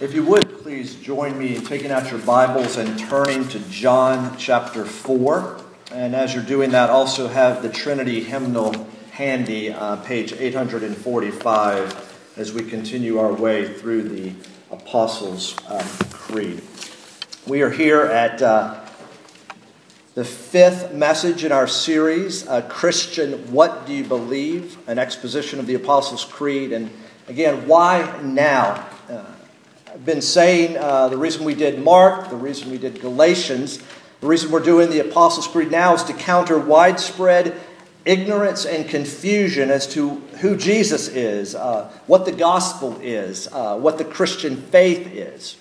If you would, please join me in taking out your Bibles and turning to John chapter 4. And as you're doing that, also have the Trinity hymnal handy, uh, page 845, as we continue our way through the Apostles' um, Creed. We are here at uh, the fifth message in our series, uh, Christian, What Do You Believe? An exposition of the Apostles' Creed. And again, why now? Uh, been saying uh, the reason we did Mark, the reason we did Galatians, the reason we're doing the Apostles' Creed now is to counter widespread ignorance and confusion as to who Jesus is, uh, what the gospel is, uh, what the Christian faith is.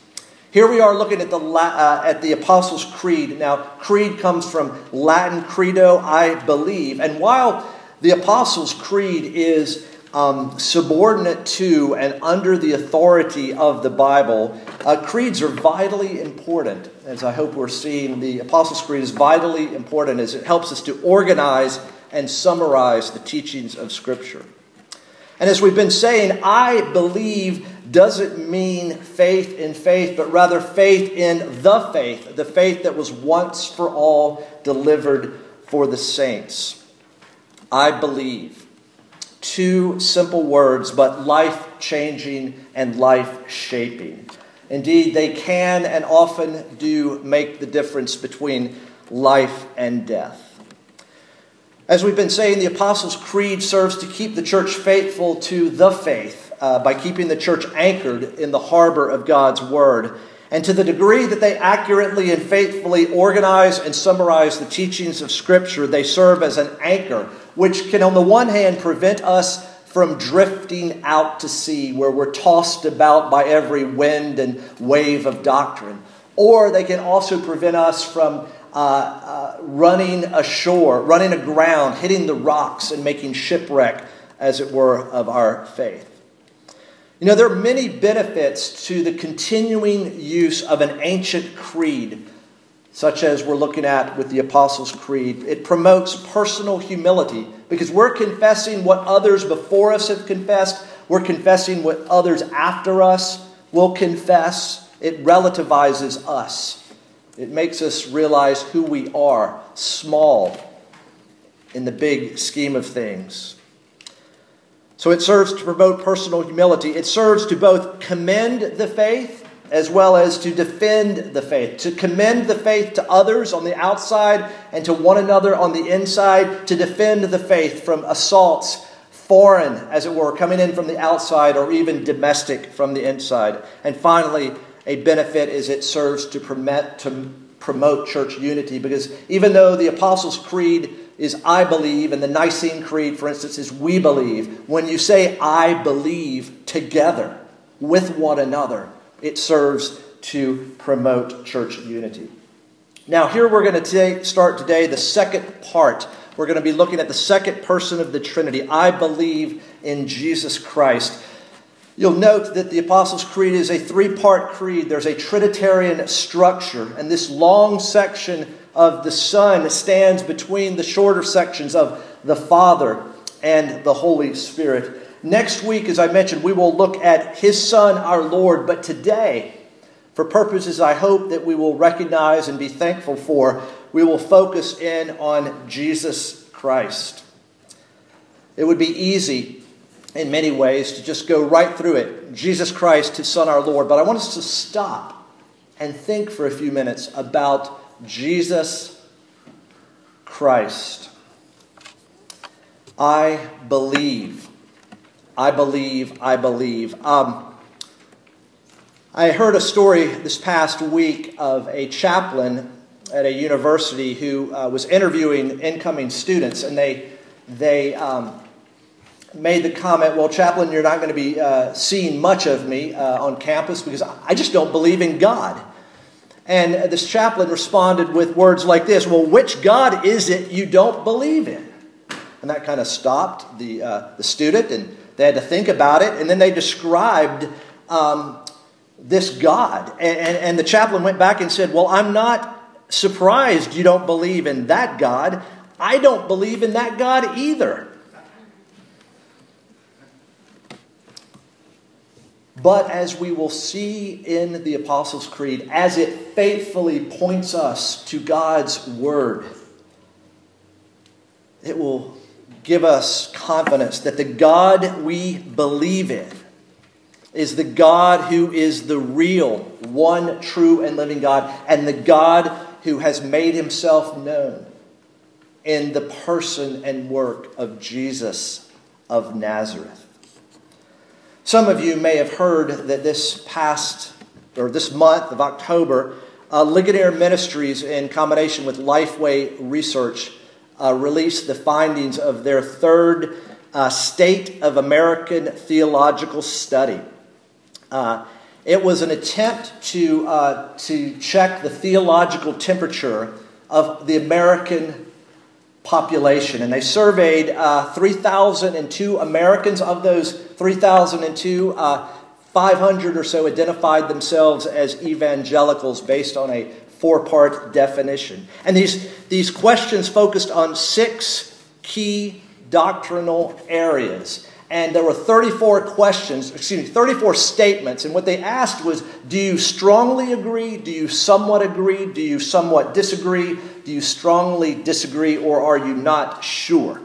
Here we are looking at the, uh, at the Apostles' Creed. Now, creed comes from Latin credo, I believe. And while the Apostles' Creed is um, subordinate to and under the authority of the Bible, uh, creeds are vitally important. As I hope we're seeing, the Apostles' Creed is vitally important as it helps us to organize and summarize the teachings of Scripture. And as we've been saying, I believe doesn't mean faith in faith, but rather faith in the faith, the faith that was once for all delivered for the saints. I believe two simple words, but life changing and life shaping. Indeed, they can and often do make the difference between life and death. As we've been saying, the Apostles' Creed serves to keep the church faithful to the faith uh, by keeping the church anchored in the harbor of God's Word. And to the degree that they accurately and faithfully organize and summarize the teachings of Scripture, they serve as an anchor which can, on the one hand, prevent us from drifting out to sea, where we're tossed about by every wind and wave of doctrine. Or they can also prevent us from uh, uh, running ashore, running aground, hitting the rocks, and making shipwreck, as it were, of our faith. You know, there are many benefits to the continuing use of an ancient creed such as we're looking at with the Apostles' Creed. It promotes personal humility because we're confessing what others before us have confessed, we're confessing what others after us will confess. It relativizes us, it makes us realize who we are, small in the big scheme of things. So it serves to promote personal humility. It serves to both commend the faith as well as to defend the faith, to commend the faith to others on the outside and to one another on the inside, to defend the faith from assaults, foreign, as it were, coming in from the outside or even domestic from the inside. And finally, a benefit is it serves to promote, to promote church unity because even though the Apostles' Creed is I believe, and the Nicene Creed, for instance, is we believe, when you say I believe together with one anher, it serves to promote church unity. Now, here we're going to start today the second part. We're going to be looking at the second person of the Trinity. I believe in Jesus Christ. You'll note that the Apostles' Creed is a three part creed. There's a Trinitarian structure, and this long section of the Son stands between the shorter sections of the Father and the Holy Spirit. Next week, as I mentioned, we will look at his Son, our Lord. But today, for purposes I hope that we will recognize and be thankful for, we will focus in on Jesus Christ. It would be easy in many ways to just go right through it Jesus Christ, his Son, our Lord. But I want us to stop and think for a few minutes about Jesus Christ. I believe I believe, I believe. Um, I heard a story this past week of a chaplain at a university who uh, was interviewing incoming students, and they, they um, made the comment, Well, chaplain, you're not going to be uh, seeing much of me uh, on campus because I just don't believe in God. And this chaplain responded with words like this Well, which God is it you don't believe in? And that kind of stopped the, uh, the student, and they had to think about it, and then they described um, this God. And, and, and the chaplain went back and said, Well, I'm not surprised you don't believe in that God. I don't believe in that God either. but as we will see in the Apostles' Creed, as it faithfully points us to God's Word, it will give us confidence that the God we believe in is the God who is the real, one true and living God, and the God who has made himself known in the person and work of Jesus of Nazareth. Some of you may have heard that this past, or this month of October, uh, Ligonier Ministries, in combination with Lifeway Research, uh, released the findings of their third uh, State of American Theological Study. Uh, it was an attempt to, uh, to check the theological temperature of the American population. And they surveyed uh, 3,002 Americans. Of those 3,002, uh, 500 or so identified themselves as evangelicals based on a four part definition. And these, these questions focused on six key doctrinal areas. And there were 34 questions, excuse me, 34 statements. And what they asked was Do you strongly agree? Do you somewhat agree? Do you somewhat disagree? Do you strongly disagree? Or are you not sure?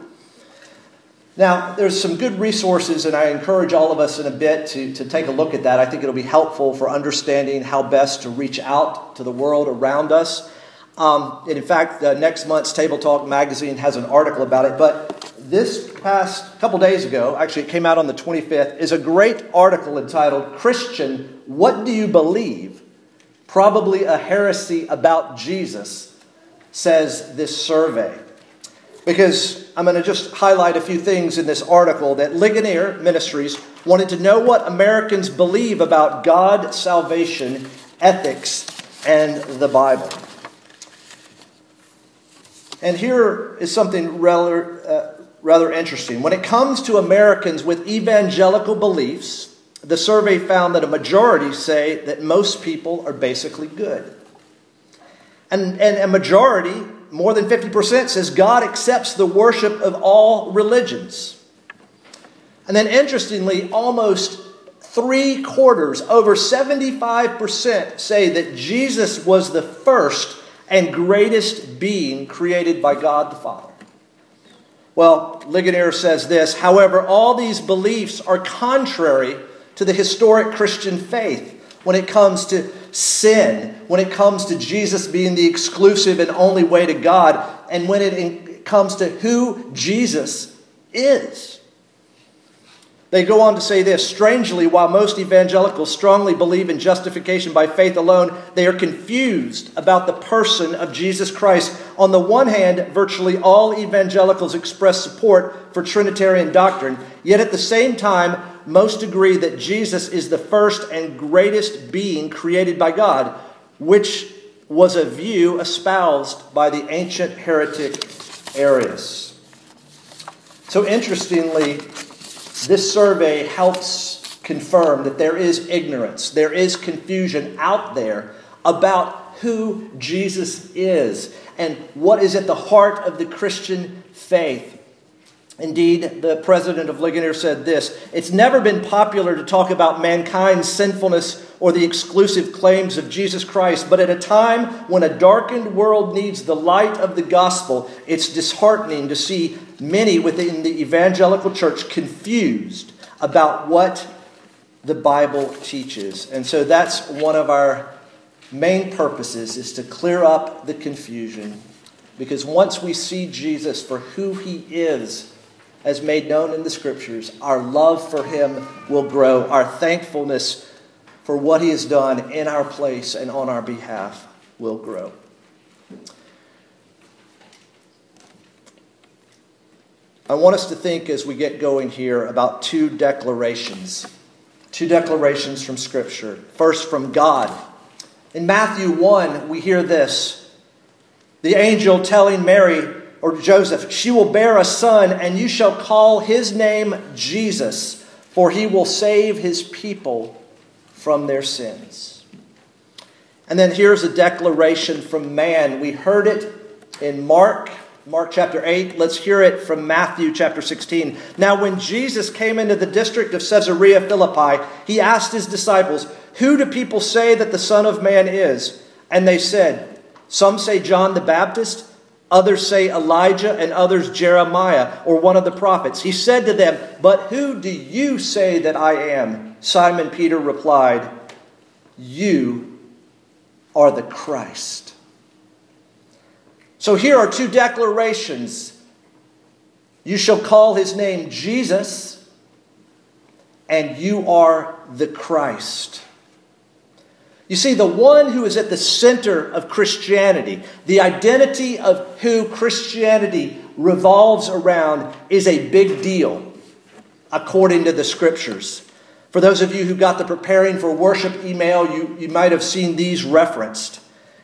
Now, there's some good resources, and I encourage all of us in a bit to, to take a look at that. I think it'll be helpful for understanding how best to reach out to the world around us. Um, and in fact, uh, next month's Table Talk magazine has an article about it. But this past couple days ago, actually, it came out on the 25th, is a great article entitled Christian, What Do You Believe? Probably a heresy about Jesus, says this survey. Because I'm going to just highlight a few things in this article that Ligonier Ministries wanted to know what Americans believe about God, salvation, ethics, and the Bible. And here is something rather, uh, rather interesting. When it comes to Americans with evangelical beliefs, the survey found that a majority say that most people are basically good. And, and a majority, more than 50%, says God accepts the worship of all religions. And then interestingly, almost three quarters, over 75%, say that Jesus was the first and greatest being created by God the Father. Well, Ligonier says this however, all these beliefs are contrary to the historic Christian faith when it comes to sin, when it comes to Jesus being the exclusive and only way to God, and when it comes to who Jesus is. They go on to say this strangely, while most evangelicals strongly believe in justification by faith alone, they are confused about the person of Jesus Christ. On the one hand, virtually all evangelicals express support for Trinitarian doctrine, yet at the same time, most agree that Jesus is the first and greatest being created by God, which was a view espoused by the ancient heretic Arius. So, interestingly, this survey helps confirm that there is ignorance, there is confusion out there about who Jesus is and what is at the heart of the Christian faith. Indeed, the president of Ligonier said this It's never been popular to talk about mankind's sinfulness or the exclusive claims of Jesus Christ, but at a time when a darkened world needs the light of the gospel, it's disheartening to see many within the evangelical church confused about what the Bible teaches. And so that's one of our main purposes is to clear up the confusion because once we see Jesus for who he is, as made known in the scriptures, our love for him will grow. Our thankfulness for what he has done in our place and on our behalf will grow. I want us to think as we get going here about two declarations. Two declarations from Scripture. First, from God. In Matthew 1, we hear this the angel telling Mary, or Joseph, She will bear a son, and you shall call his name Jesus, for he will save his people from their sins. And then here's a declaration from man. We heard it in Mark Mark chapter 8. Let's hear it from Matthew chapter 16. Now, when Jesus came into the district of Caesarea Philippi, he asked his disciples, Who do people say that the Son of Man is? And they said, Some say John the Baptist, others say Elijah, and others Jeremiah or one of the prophets. He said to them, But who do you say that I am? Simon Peter replied, You are the Christ. So here are two declarations. You shall call his name Jesus, and you are the Christ. You see, the one who is at the center of Christianity, the identity of who Christianity revolves around, is a big deal, according to the scriptures. For those of you who got the preparing for worship email, you, you might have seen these referenced.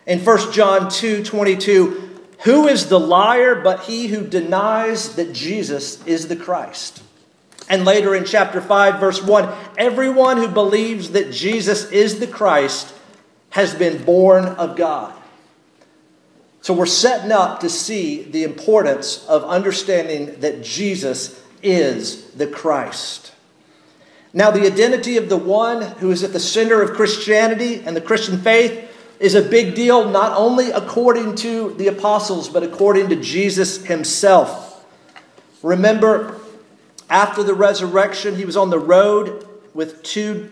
In 1 John 2 22, who is the liar but he who denies that Jesus is the Christ? And later in chapter 5, verse 1, everyone who believes that Jesus is the Christ has been born of God. So we're setting up to see the importance of understanding that Jesus is the Christ. Now, the identity of the one who is at the center of Christianity and the Christian faith is a big deal, not only according to the apostles, but according to Jesus himself. Remember, after the resurrection, he was on the road with two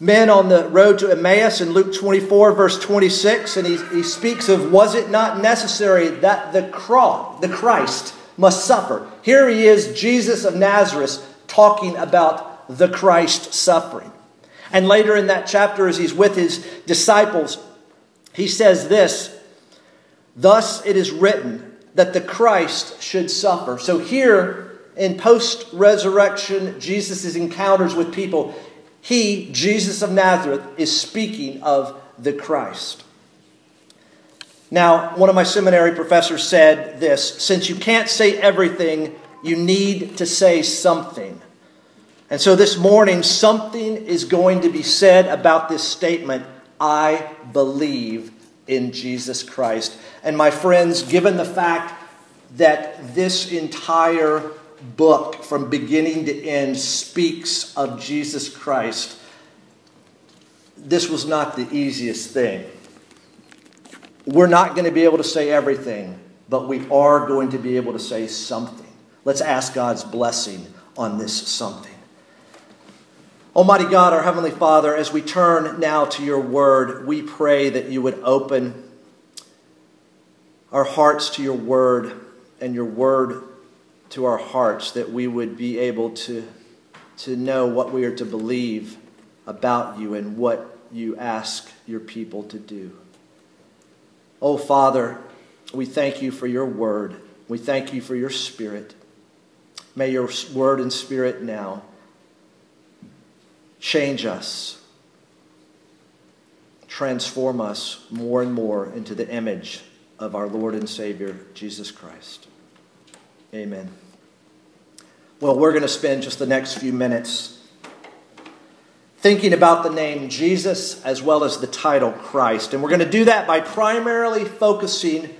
men on the road to Emmaus in Luke 24, verse 26, and he, he speaks of, Was it not necessary that the, cross, the Christ must suffer? Here he is, Jesus of Nazareth, talking about the Christ suffering. And later in that chapter, as he's with his disciples, he says this Thus it is written that the Christ should suffer. So here in post resurrection, Jesus' encounters with people, he, Jesus of Nazareth, is speaking of the Christ. Now, one of my seminary professors said this since you can't say everything, you need to say something. And so this morning, something is going to be said about this statement I believe in Jesus Christ. And my friends, given the fact that this entire book, from beginning to end, speaks of Jesus Christ, this was not the easiest thing. We're not going to be able to say everything, but we are going to be able to say something. Let's ask God's blessing on this something. Almighty God, our Heavenly Father, as we turn now to your word, we pray that you would open our hearts to your word and your word to our hearts, that we would be able to, to know what we are to believe about you and what you ask your people to do. Oh, Father, we thank you for your word. We thank you for your spirit. May your word and spirit now change us, transform us more and more into the image of our Lord and Savior, Jesus Christ. Amen. Well, we're going to spend just the next few minutes thinking about the name Jesus as well as the title Christ. And we're going to do that by primarily focusing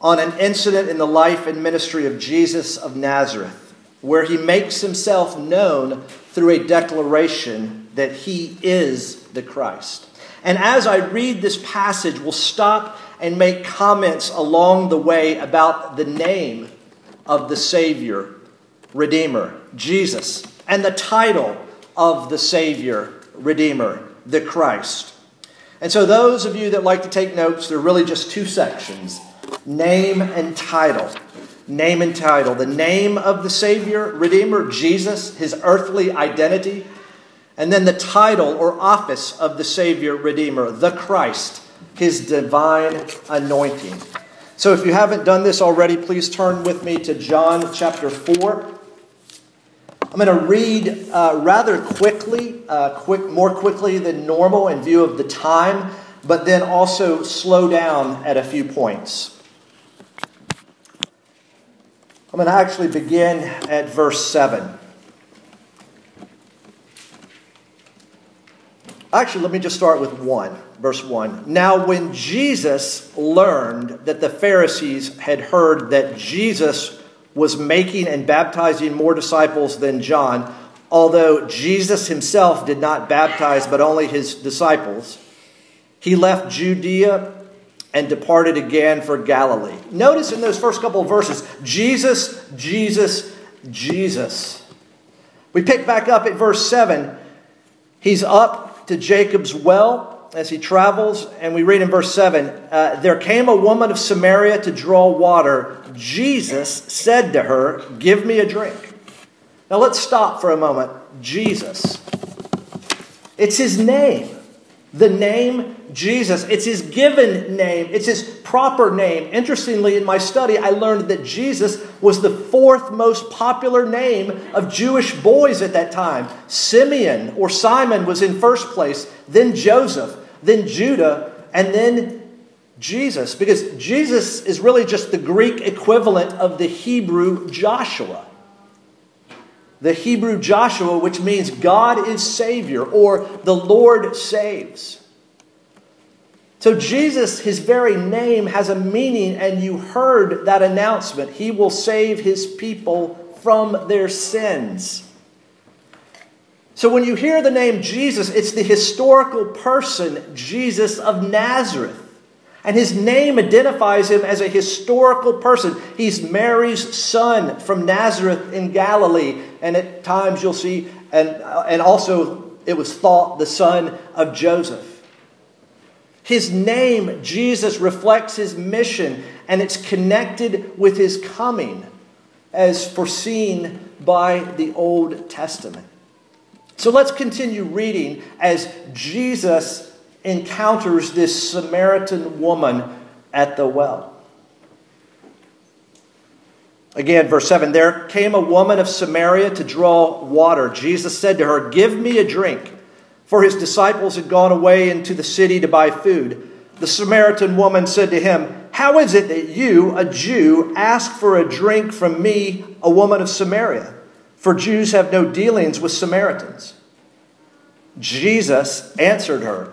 on an incident in the life and ministry of Jesus of Nazareth, where he makes himself known through a declaration that he is the Christ. And as I read this passage, we'll stop and make comments along the way about the name of the Savior, Redeemer, Jesus, and the title of the Savior, Redeemer, the Christ. And so, those of you that like to take notes, there are really just two sections name and title name and title. The name of the Savior, Redeemer, Jesus, his earthly identity, and then the title or office of the Savior, Redeemer, the Christ, his divine anointing. So if you haven't done this already, please turn with me to John chapter 4. I'm going to read uh, rather quickly, uh, quick, more quickly than normal in view of the time, but then also slow down at a few points. I'm going to actually begin at verse 7. Actually, let me just start with 1, verse 1. Now, when Jesus learned that the Pharisees had heard that Jesus was making and baptizing more disciples than John, although Jesus himself did not baptize but only his disciples, he left Judea and departed again for Galilee. Notice in those first couple of verses Jesus, Jesus, Jesus. We pick back up at verse 7. He's up to Jacob's well as he travels, and we read in verse 7 uh, There came a woman of Samaria to draw water. Jesus said to her, Give me a drink. Now let's stop for a moment. Jesus. It's his name. The name Jesus. It's his given name, it's his proper name. Interestingly, in my study, I learned that Jesus was the fourth most popular name of Jewish boys at that time. Simeon or Simon was in first place, then Joseph, then Judah, and then Jesus, because Jesus is really just the Greek equivalent of the Hebrew Joshua. The Hebrew Joshua, which means God is Savior or the Lord saves. So, Jesus, his very name has a meaning, and you heard that announcement. He will save his people from their sins. So, when you hear the name Jesus, it's the historical person, Jesus of Nazareth. And his name identifies him as a historical person. He's Mary's son from Nazareth in Galilee. And at times you'll see, and, uh, and also it was thought the son of Joseph. His name, Jesus, reflects his mission, and it's connected with his coming as foreseen by the Old Testament. So let's continue reading as Jesus encounters this Samaritan woman at the well. Again, verse 7 There came a woman of Samaria to draw water. Jesus said to her, Give me a drink for his disciples had gone away into the city to buy food. The Samaritan woman said to him, How is it that you, a Jew, ask for a drink from me, a woman of Samaria? For Jews have no dealings with Samaritans. Jesus answered her,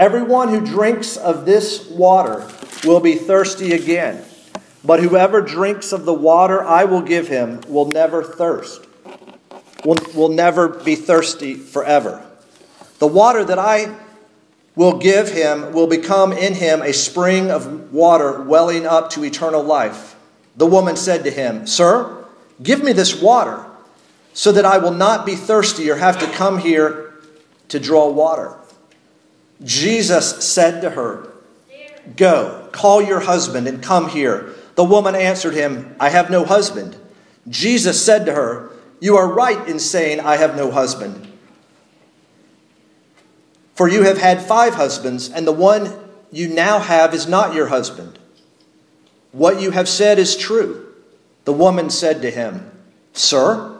Everyone who drinks of this water will be thirsty again, but whoever drinks of the water I will give him will never thirst, will, will never be thirsty forever. The water that I will give him will become in him a spring of water welling up to eternal life. The woman said to him, Sir, give me this water so that I will not be thirsty or have to come here to draw water. Jesus said to her, Go, call your husband and come here. The woman answered him, I have no husband. Jesus said to her, You are right in saying, I have no husband. For you have had five husbands, and the one you now have is not your husband. What you have said is true. The woman said to him, Sir,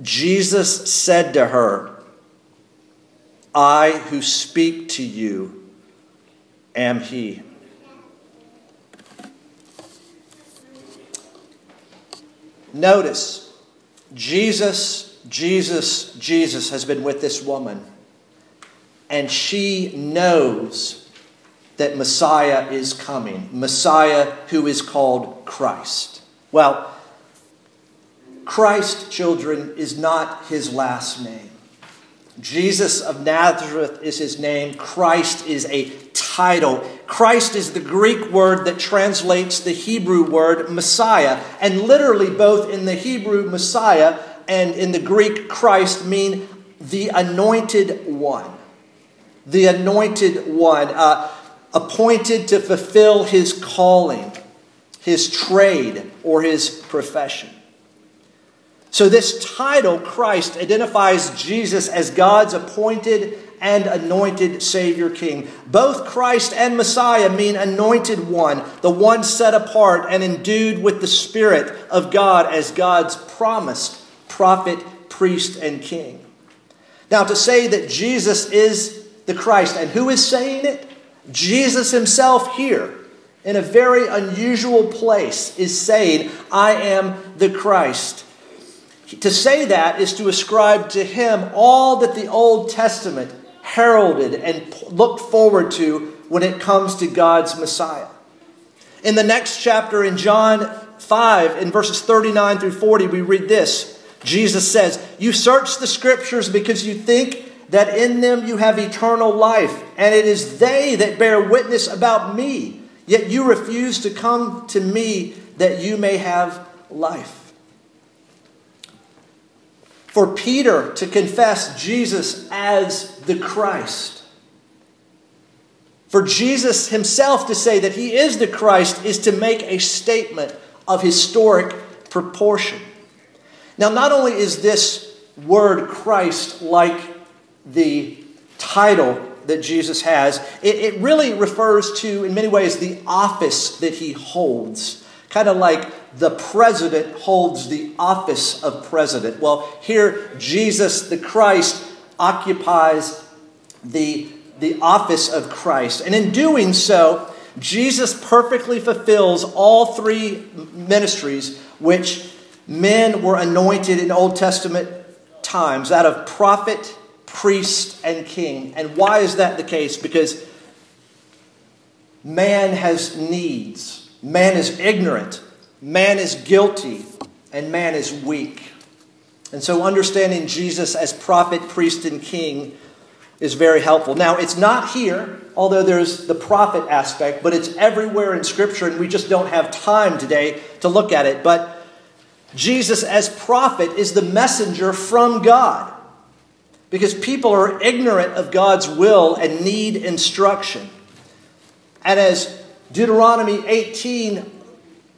Jesus said to her, I who speak to you am he. Notice, Jesus, Jesus, Jesus has been with this woman, and she knows that Messiah is coming, Messiah who is called Christ. Well, Christ, children, is not his last name. Jesus of Nazareth is his name. Christ is a title. Christ is the Greek word that translates the Hebrew word Messiah. And literally, both in the Hebrew Messiah and in the Greek Christ mean the anointed one. The anointed one, uh, appointed to fulfill his calling, his trade, or his profession. So, this title, Christ, identifies Jesus as God's appointed and anointed Savior King. Both Christ and Messiah mean anointed one, the one set apart and endued with the Spirit of God as God's promised prophet, priest, and king. Now, to say that Jesus is the Christ, and who is saying it? Jesus himself here, in a very unusual place, is saying, I am the Christ. To say that is to ascribe to him all that the Old Testament heralded and looked forward to when it comes to God's Messiah. In the next chapter, in John 5, in verses 39 through 40, we read this Jesus says, You search the scriptures because you think that in them you have eternal life, and it is they that bear witness about me. Yet you refuse to come to me that you may have life for Peter to confess Jesus as the Christ. For Jesus himself to say that he is the Christ is to make a statement of historic proportion. Now, not only is this word Christ like the title that Jesus has, it, it really refers to, in many ways, the office that he holds. Kind of like the president holds the office of president. Well, here, Jesus the Christ occupies the, the office of Christ. And in doing so, Jesus perfectly fulfills all three ministries which men were anointed in Old Testament times that of prophet, priest, and king. And why is that the case? Because man has needs, man is ignorant Man is guilty and man is weak. And so understanding Jesus as prophet, priest, and king is very helpful. Now, it's not here, although there's the prophet aspect, but it's everywhere in Scripture, and we just don't have time today to look at it. But Jesus as prophet is the messenger from God because people are ignorant of God's will and need instruction. And as Deuteronomy 18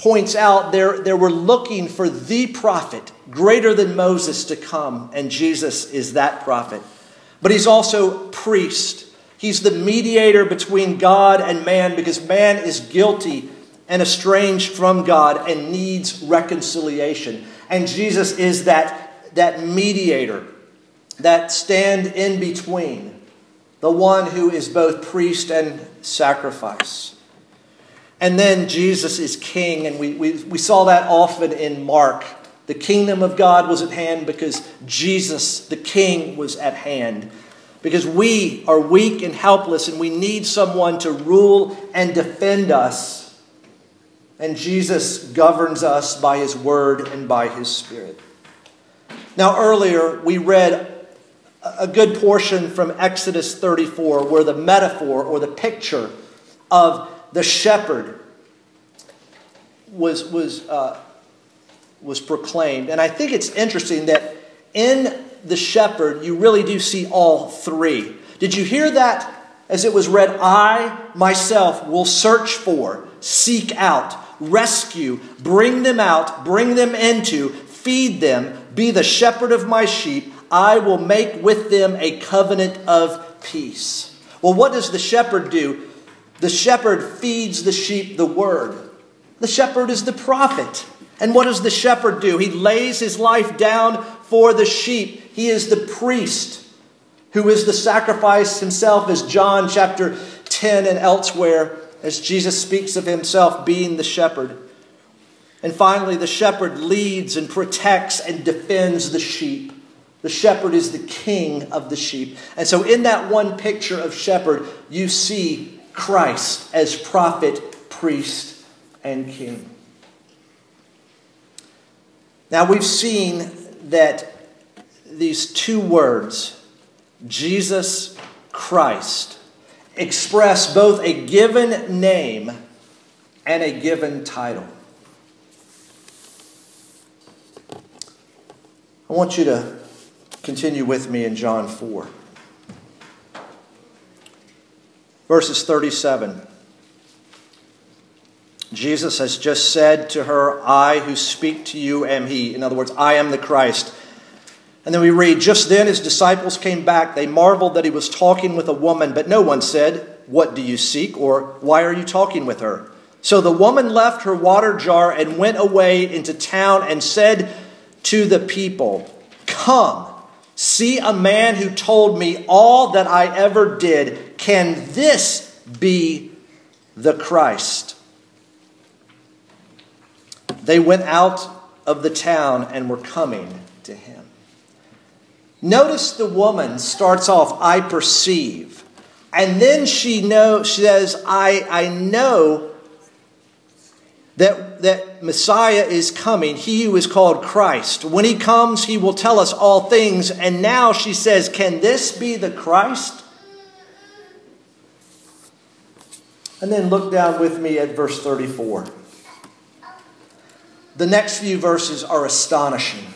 points out there, they were looking for the prophet greater than Moses to come, and Jesus is that prophet. But he's also priest. He's the mediator between God and man because man is guilty and estranged from God and needs reconciliation. And Jesus is that, that mediator, that stand in between, the one who is both priest and sacrifice. And then Jesus is king, and we, we, we saw that often in Mark. The kingdom of God was at hand because Jesus, the king, was at hand. Because we are weak and helpless, and we need someone to rule and defend us. And Jesus governs us by his word and by his spirit. Now, earlier we read a good portion from Exodus 34 where the metaphor or the picture of the shepherd was, was, uh, was proclaimed. And I think it's interesting that in the shepherd, you really do see all three. Did you hear that as it was read? I myself will search for, seek out, rescue, bring them out, bring them into, feed them, be the shepherd of my sheep. I will make with them a covenant of peace. Well, what does the shepherd do? The shepherd feeds the sheep the word. The shepherd is the prophet. And what does the shepherd do? He lays his life down for the sheep. He is the priest who is the sacrifice himself, as John chapter 10 and elsewhere, as Jesus speaks of himself being the shepherd. And finally, the shepherd leads and protects and defends the sheep. The shepherd is the king of the sheep. And so, in that one picture of shepherd, you see Christ as prophet, priest, and king. Now, we've seen that these two words, Jesus Christ, express both a given name and a given title. I want you to continue with me in John 4. Verses 37. Jesus has just said to her, I who speak to you am he. In other words, I am the Christ. And then we read, Just then his disciples came back. They marveled that he was talking with a woman, but no one said, What do you seek? or Why are you talking with her? So the woman left her water jar and went away into town and said to the people, Come, see a man who told me all that I ever did. Can this be the Christ? They went out of the town and were coming to him. Notice the woman starts off, I perceive. And then she know, she says, I, I know that, that Messiah is coming, he who is called Christ. When he comes, he will tell us all things. And now she says, Can this be the Christ? And then look down with me at verse 34. The next few verses are astonishing.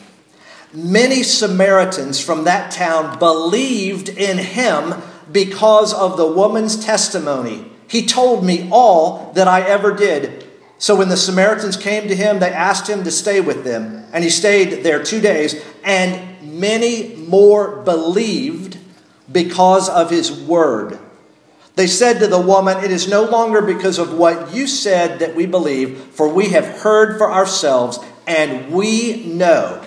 Many Samaritans from that town believed in him because of the woman's testimony. He told me all that I ever did. So when the Samaritans came to him, they asked him to stay with them. And he stayed there two days. And many more believed because of his word. They said to the woman, It is no longer because of what you said that we believe, for we have heard for ourselves, and we know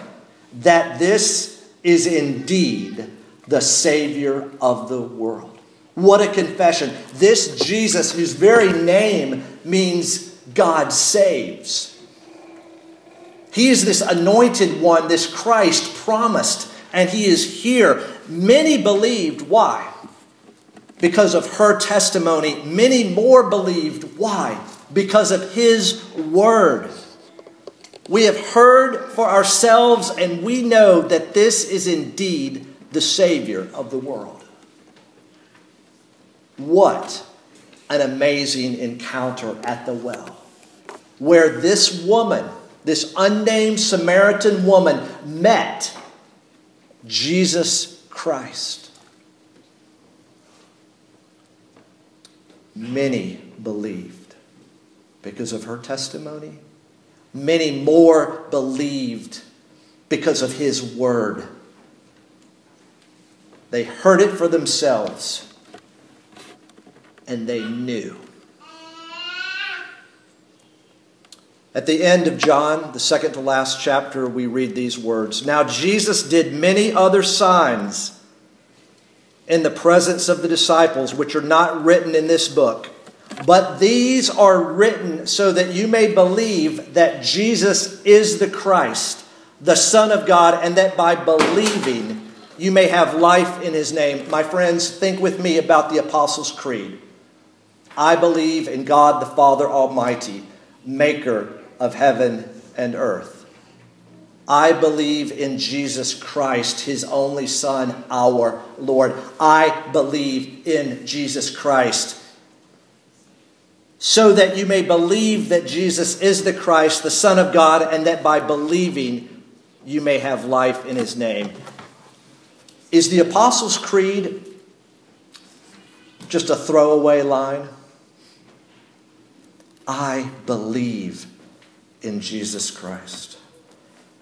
that this is indeed the Savior of the world. What a confession. This Jesus, whose very name means God saves. He is this anointed one, this Christ promised, and he is here. Many believed. Why? Because of her testimony. Many more believed. Why? Because of his word. We have heard for ourselves, and we know that this is indeed the Savior of the world. What an amazing encounter at the well, where this woman, this unnamed Samaritan woman, met Jesus Christ. Many believed because of her testimony Many more believed because of his word. They heard it for themselves and they knew. At the end of John, the second to last chapter, we read these words Now Jesus did many other signs in the presence of the disciples, which are not written in this book. But these are written so that you may believe that Jesus is the Christ, the Son of God, and that by believing you may have life in his name. My friends, think with me about the Apostles' Creed. I believe in God the Father Almighty, maker of heaven and earth. I believe in Jesus Christ, his only Son, our Lord. I believe in Jesus Christ so that you may believe that Jesus is the Christ, the Son of God, and that by believing you may have life in his name. Is the Apostles' Creed just a throwaway line? I believe in Jesus Christ.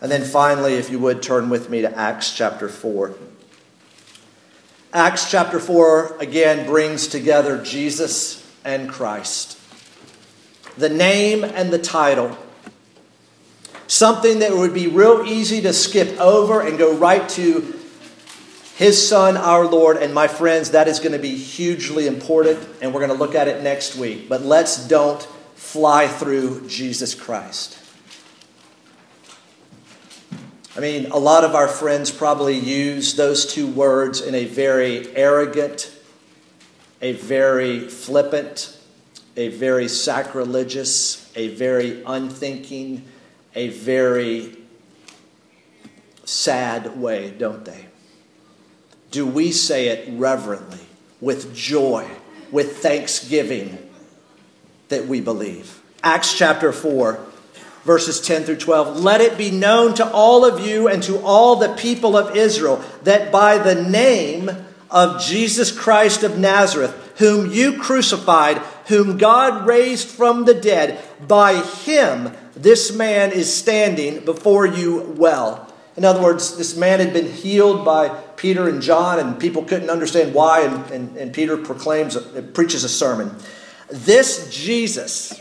And then finally, if you would turn with me to Acts chapter 4. Acts chapter 4 again brings together Jesus and Christ the name and the title. Something that would be real easy to skip over and go right to his son, our Lord. And my friends, that is going to be hugely important, and we're going to look at it next week. But let's don't fly through Jesus Christ. I mean, a lot of our friends probably use those two words in a very arrogant, a very flippant, a very sacrilegious, a very unthinking, a very sad way, don't they? Do we say it reverently, with joy, with thanksgiving that we believe? Acts chapter 4 verses 10 through 12. Let it be known to all of you and to all the people of Israel that by the name of Jesus Christ of Nazareth, whom you crucified, whom God raised from the dead, by him this man is standing before you well. In other words, this man had been healed by Peter and John, and people couldn't understand why, and, and, and Peter proclaims, preaches a sermon. This Jesus,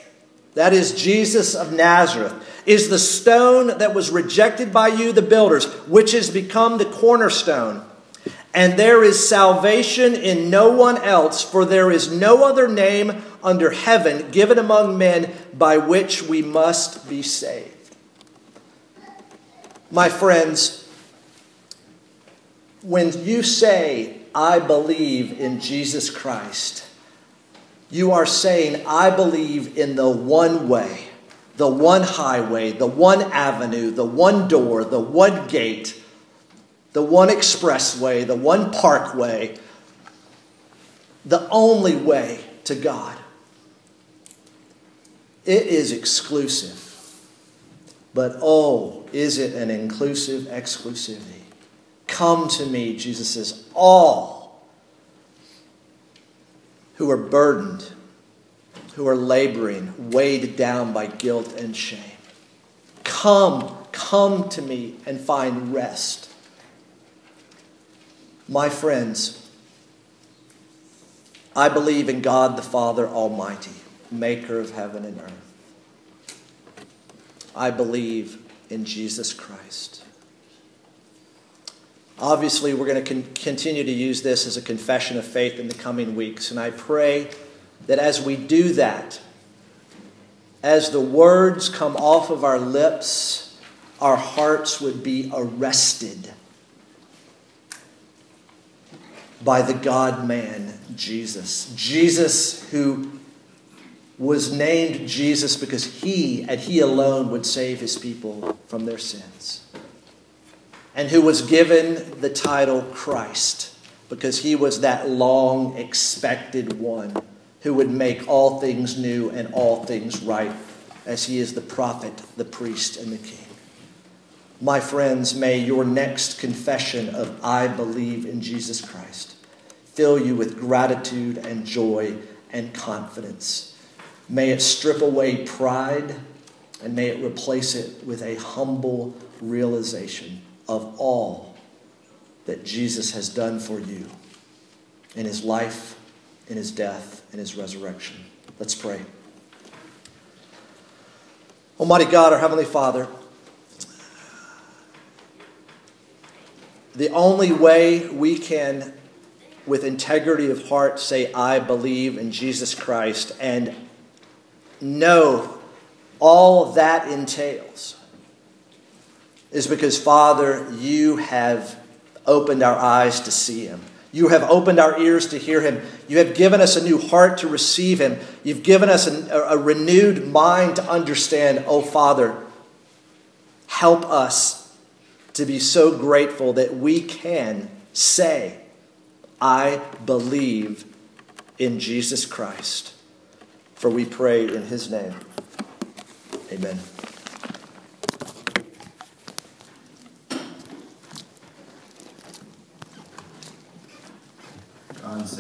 that is Jesus of Nazareth, is the stone that was rejected by you, the builders, which has become the cornerstone. And there is salvation in no one else, for there is no other name under heaven given among men by which we must be saved. My friends, when you say, I believe in Jesus Christ, you are saying, I believe in the one way, the one highway, the one avenue, the one door, the one gate, the one expressway, the one parkway, the only way to God. It is exclusive. But oh, is it an inclusive exclusivity? Come to me, Jesus says, all who are burdened, who are laboring, weighed down by guilt and shame. Come, come to me and find rest. My friends, I believe in God the Father Almighty, maker of heaven and earth. I believe in Jesus Christ. Obviously, we're going to con- continue to use this as a confession of faith in the coming weeks. And I pray that as we do that, as the words come off of our lips, our hearts would be arrested by the God man, Jesus. Jesus, who was named Jesus because he and he alone would save his people from their sins and who was given the title Christ because he was that long expected one who would make all things new and all things right as he is the prophet, the priest, and the king. My friends, may your next confession of I believe in Jesus Christ fill you with gratitude and joy and confidence. May it strip away pride and may it replace it with a humble realization of all that Jesus has done for you in his life, in his death, in his resurrection. Let's pray. Almighty God, our Heavenly Father, the only way we can, with integrity of heart, say, I believe in Jesus Christ and know all that entails is because, Father, you have opened our eyes to see him. You have opened our ears to hear him. You have given us a new heart to receive him. You've given us a, a renewed mind to understand, oh, Father, help us to be so grateful that we can say, I believe in Jesus Christ. For we pray in his name. Amen. Said